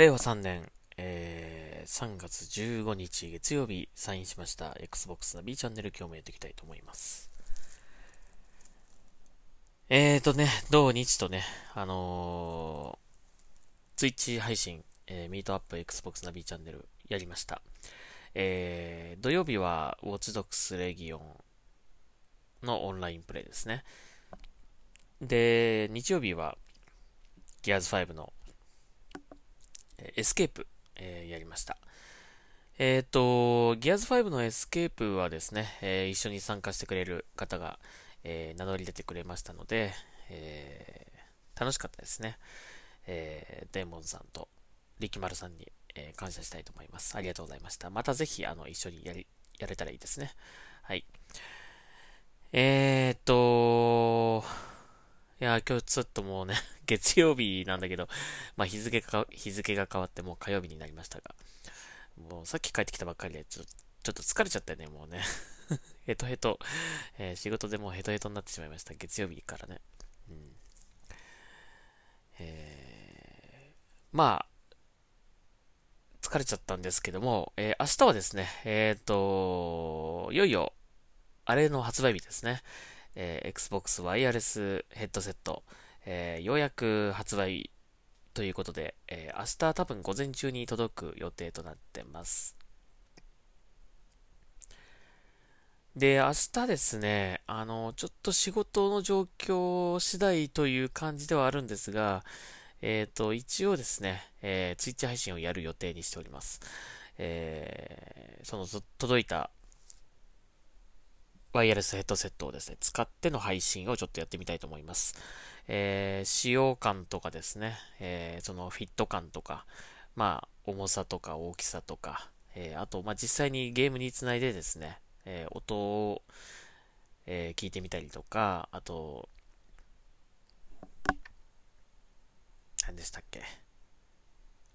令和3年、えー、3月15日月曜日サインしました Xbox の B チャンネル今日もやっていきたいと思います。えーとね、同日とね、あのー、Twitch 配信、えー、ミートアップ Xbox ナビチャンネルやりました。えー、土曜日は Watch Dogs Legion のオンラインプレイですね。で、日曜日は Gears 5のエスケープ、えー、やりました。えっ、ー、と、Gears 5のエスケープはですね、えー、一緒に参加してくれる方が、えー、名乗り出てくれましたので、えー、楽しかったですね。えー、デーモンさんと力丸さんに、えー、感謝したいと思います。ありがとうございました。またぜひ、あの、一緒にやり、やれたらいいですね。はい。えー、っと、いや、今日ちょっともうね、月曜日なんだけど、まあ日付が、日付が変わってもう火曜日になりましたが、もうさっき帰ってきたばっかりで、ちょちょっと疲れちゃったよね、もうね。ヘトヘト、えー、仕事でもうヘトヘトになってしまいました。月曜日からね。うん。えー、まあ、疲れちゃったんですけども、えー、明日はですね、えっ、ー、と、いよいよ、あれの発売日ですね。えー、Xbox ワイヤレスヘッドセット、えー、ようやく発売ということで、えー、明日多分午前中に届く予定となってます。で、明日ですね、あの、ちょっと仕事の状況次第という感じではあるんですが、えっ、ー、と、一応ですね、えー、ツイッチ配信をやる予定にしております。えー、その、届いたワイヤレスヘッドセットをですね、使っての配信をちょっとやってみたいと思います。えー、使用感とかですね、えー、そのフィット感とか、まあ、重さとか大きさとか、えー、あと、まあ、実際にゲームにつないでですね、えー、音を、えー、聞いてみたりとか、あと、何でしたっけ？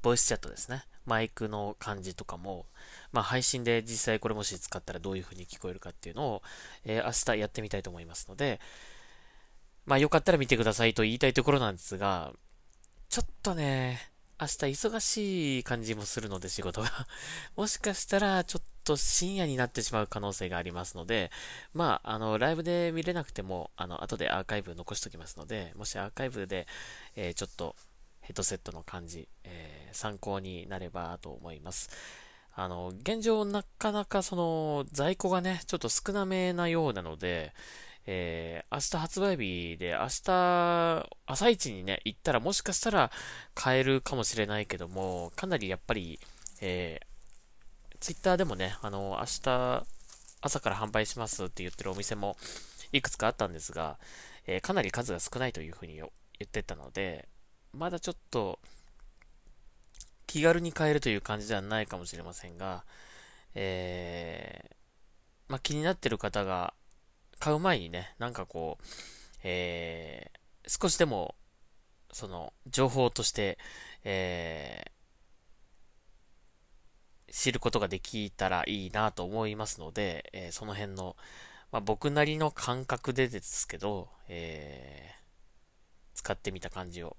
ボイスチャットですね。マイクの感じとかも、まあ、配信で実際これもし使ったらどういう風に聞こえるかっていうのを、えー、明日やってみたいと思いますので、まあ、よかったら見てくださいと言いたいところなんですが、ちょっとね、明日忙しい感じもするので仕事が。もしかしたらちょっと深夜になってしまう可能性がありますので、まあ、あの、ライブで見れなくても、あの、後でアーカイブ残しておきますので、もしアーカイブで、えー、ちょっとヘッドセットの感じ、えー、参考になればと思います。あの、現状なかなかその在庫がね、ちょっと少なめなようなので、えー、明日発売日で、明日、朝一にね、行ったらもしかしたら買えるかもしれないけども、かなりやっぱり、えー、ツイッターでもね、あの、明日、朝から販売しますって言ってるお店もいくつかあったんですが、えー、かなり数が少ないというふうに言ってたので、まだちょっと、気軽に買えるという感じではないかもしれませんが、えー、まあ、気になってる方が買う前にね、なんかこう、えー、少しでも、その、情報として、えー、知ることができたらいいなと思いますので、えー、その辺の、まあ、僕なりの感覚でですけど、えー、使ってみた感じを、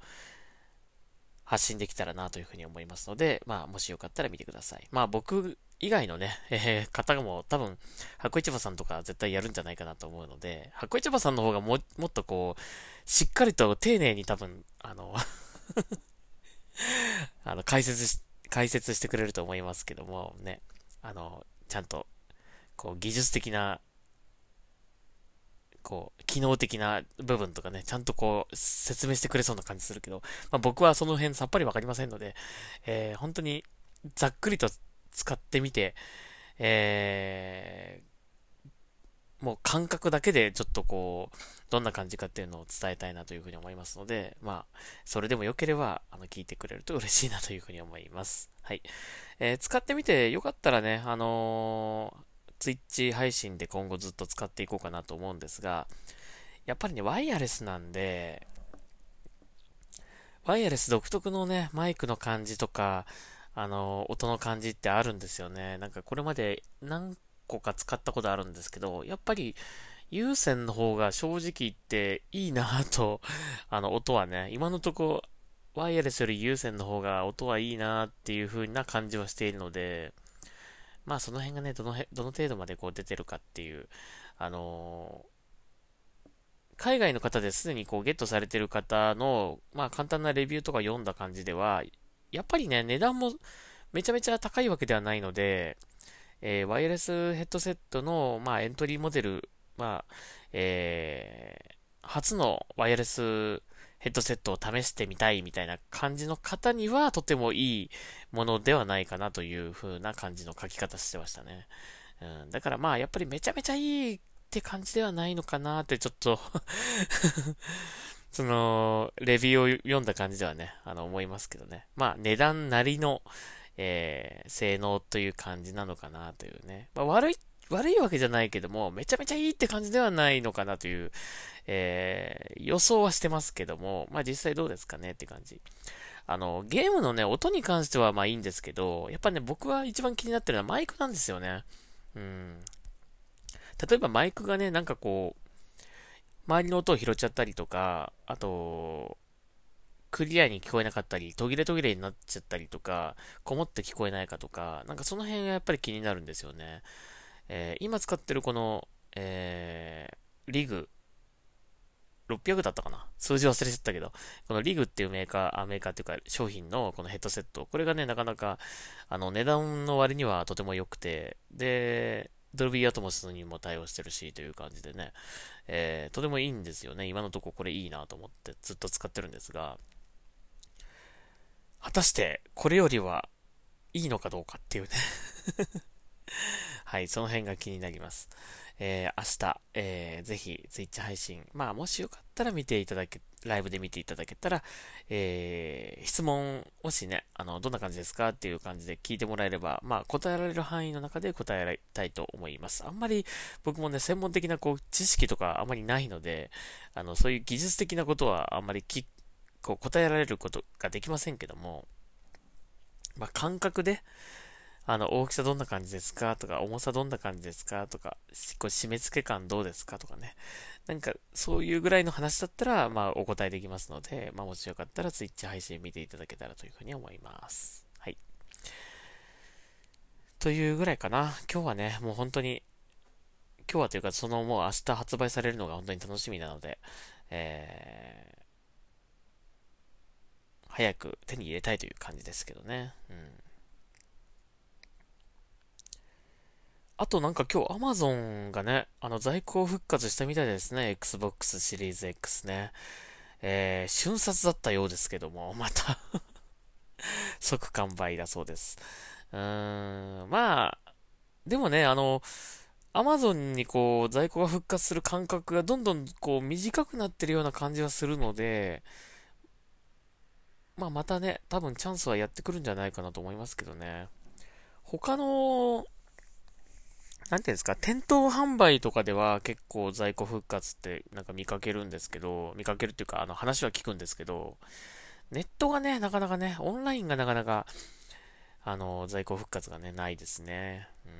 発信できたらなというふうに思いますので、まあ、もしよかったら見てください。まあ、僕以外のね、えー、方も多分、箱市場さんとか絶対やるんじゃないかなと思うので、箱市場さんの方がも、もっとこう、しっかりと丁寧に多分、あの あの、解説し、解説してくれると思いますけども、ね、あの、ちゃんと、こう、技術的なこう、機能的な部分とかね、ちゃんとこう、説明してくれそうな感じするけど、まあ、僕はその辺さっぱりわかりませんので、えー、本当にざっくりと使ってみて、えー、もう感覚だけでちょっとこう、どんな感じかっていうのを伝えたいなというふうに思いますので、まあ、それでも良ければ、あの、聞いてくれると嬉しいなというふうに思います。はい。えー、使ってみてよかったらね、あのー Twitch 配信で今後ずっと使っていこうかなと思うんですが、やっぱりね、ワイヤレスなんで、ワイヤレス独特のね、マイクの感じとか、あの、音の感じってあるんですよね。なんかこれまで何個か使ったことあるんですけど、やっぱり有線の方が正直言っていいなぁと、あの、音はね、今のとこワイヤレスより有線の方が音はいいなっていう風な感じはしているので、まあその辺がね、どのどの程度までこう出てるかっていう、あのー、海外の方ですでにこうゲットされてる方の、まあ簡単なレビューとか読んだ感じでは、やっぱりね、値段もめちゃめちゃ高いわけではないので、えー、ワイヤレスヘッドセットの、まあ、エントリーモデル、まあ、えー、初のワイヤレスヘッドセットを試してみたいみたいな感じの方にはとてもいいものではないかなという風な感じの書き方してましたね。うん、だからまあやっぱりめちゃめちゃいいって感じではないのかなってちょっと その、レビューを読んだ感じではね、あの思いますけどね。まあ値段なりの、えー、性能という感じなのかなというね。まあ、悪い、悪いわけじゃないけども、めちゃめちゃいいって感じではないのかなという、えー、予想はしてますけども、まあ実際どうですかねって感じ。あの、ゲームのね、音に関してはまあいいんですけど、やっぱね、僕は一番気になってるのはマイクなんですよね。うん。例えばマイクがね、なんかこう、周りの音を拾っちゃったりとか、あと、クリアに聞こえなかったり、途切れ途切れになっちゃったりとか、こもって聞こえないかとか、なんかその辺がやっぱり気になるんですよね。えー、今使ってるこの、えー、リグ、600だったかな？数字忘れちゃったけど、このリグっていうメーカー、メーカーっていうか商品のこのヘッドセット、これがね、なかなか、あの、値段の割にはとても良くて、で、ドルビーアトモスにも対応してるしという感じでね、えー、とてもいいんですよね。今のとここれいいなと思ってずっと使ってるんですが、果たしてこれよりはいいのかどうかっていうね。はい、その辺が気になります。えー、明日、えー、ぜひ、ツイッチ配信、まあ、もしよかったら見ていただけ、ライブで見ていただけたら、えー、質問、もしね、あの、どんな感じですかっていう感じで聞いてもらえれば、まあ、答えられる範囲の中で答えられたいと思います。あんまり、僕もね、専門的な、こう、知識とかあんまりないので、あの、そういう技術的なことはあんまりき、こう、答えられることができませんけども、まあ、感覚で、あの、大きさどんな感じですか？とか、重さどんな感じですか？とか、こう締め付け感どうですか？とかね。なんか、そういうぐらいの話だったら、まあ、お答えできますので、まあ、もしよかったら、ツイッチ配信見ていただけたらというふうに思います。はい。というぐらいかな。今日はね、もう本当に、今日はというか、そのもう明日発売されるのが本当に楽しみなので、えー、早く手に入れたいという感じですけどね。うん。あとなんか今日 Amazon がね、あの在庫復活したみたいですね。Xbox シリーズ X ね。えー、瞬殺だったようですけども、また 即完売だそうです。うーん、まあ、でもね、あの、Amazon にこう、在庫が復活する感覚がどんどんこう、短くなってるような感じはするので、まあまたね、多分チャンスはやってくるんじゃないかなと思いますけどね。他のなんていうんですか、店頭販売とかでは結構在庫復活ってなんか見かけるんですけど、見かけるっていうか、あの話は聞くんですけど、ネットがね、なかなかね、オンラインがなかなか、あの、在庫復活がね、ないですね。うん。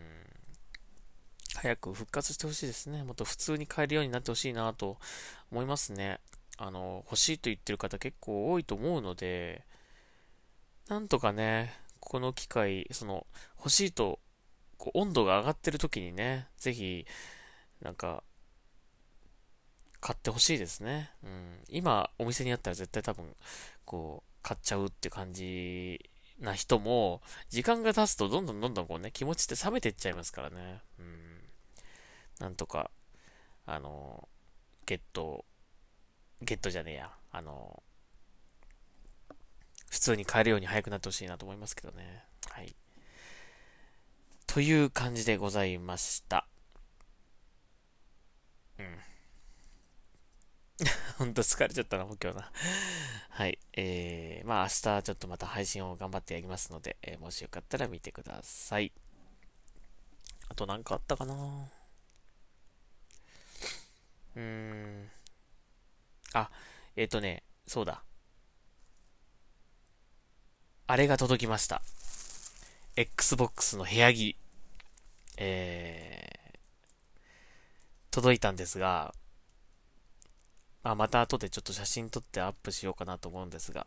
早く復活してほしいですね。もっと普通に買えるようになってほしいなと思いますね。あの、欲しいと言ってる方結構多いと思うので、なんとかね、この機会、その、欲しいとこう温度が上がってる時にね、ぜひ、なんか、買ってほしいですね。うん。今、お店にあったら絶対多分、こう、買っちゃうって感じな人も、時間が経つとどんどんどんどんこうね、気持ちって冷めていっちゃいますからね。うん。なんとか、あの、ゲット、ゲットじゃねえや。あの、普通に買えるように早くなってほしいなと思いますけどね。はい。という感じでございました。うん。ほんと疲れちゃったな、もう今日な。はい。えー、まあ明日ちょっとまた配信を頑張ってやりますので、えー、もしよかったら見てください。あと何かあったかな？うーん。あ、えっ、ー、とね、そうだ。あれが届きました。Xbox の部屋着。えー、届いたんですが、まあ、また後でちょっと写真撮ってアップしようかなと思うんですが、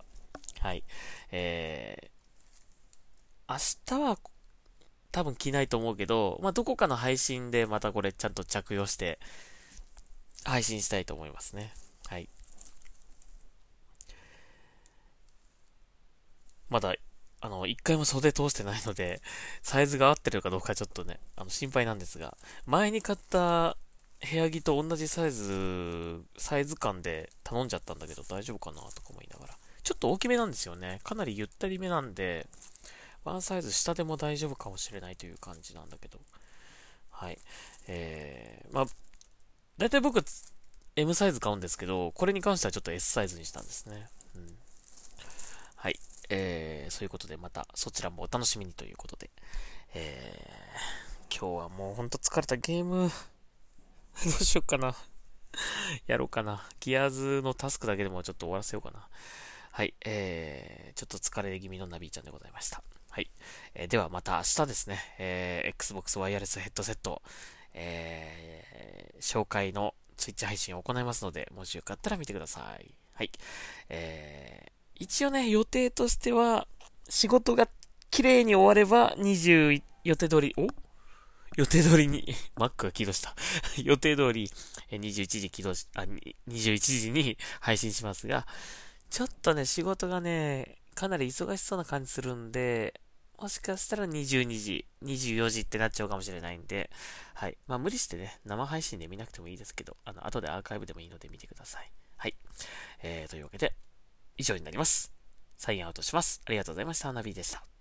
はい。えー、明日は多分着ないと思うけど、まあ、どこかの配信でまたこれちゃんと着用して配信したいと思いますね。はい。まだ、あの、一回も袖通してないので、サイズが合ってるかどうかちょっとね、あの、心配なんですが、前に買った部屋着と同じサイズ、サイズ感で頼んじゃったんだけど大丈夫かなとか思いながら。ちょっと大きめなんですよね。かなりゆったりめなんで、ワンサイズ下でも大丈夫かもしれないという感じなんだけど。はい。えー、まあ、大体僕、M サイズ買うんですけど、これに関してはちょっと S サイズにしたんですね。そういうことでまたそちらもお楽しみにということで。えー、今日はもうほんと疲れたゲーム どうしよっかなやろうかな。ギアーズのタスクだけでもちょっと終わらせようかな。はい。えー、ちょっと疲れ気味のナビーちゃんでございました。はい。えー、ではまた明日ですね、えー、Xbox ワイヤレスヘッドセット、えー、紹介の Twitch 配信を行いますので、もしよかったら見てください。はい。えー、一応ね、予定としては、仕事が綺麗に終われば、20、予定通り、お？予定通りに、マックが起動した。予定通り、21時起動し、あ、21時に 配信しますが、ちょっとね、仕事がね、かなり忙しそうな感じするんで、もしかしたら22時、24時ってなっちゃうかもしれないんで、はい。まあ無理してね、生配信で見なくてもいいですけど、あの、後でアーカイブでもいいので見てください。はい。えー、というわけで、以上になります。サインアウトします。ありがとうございました。ナビでした。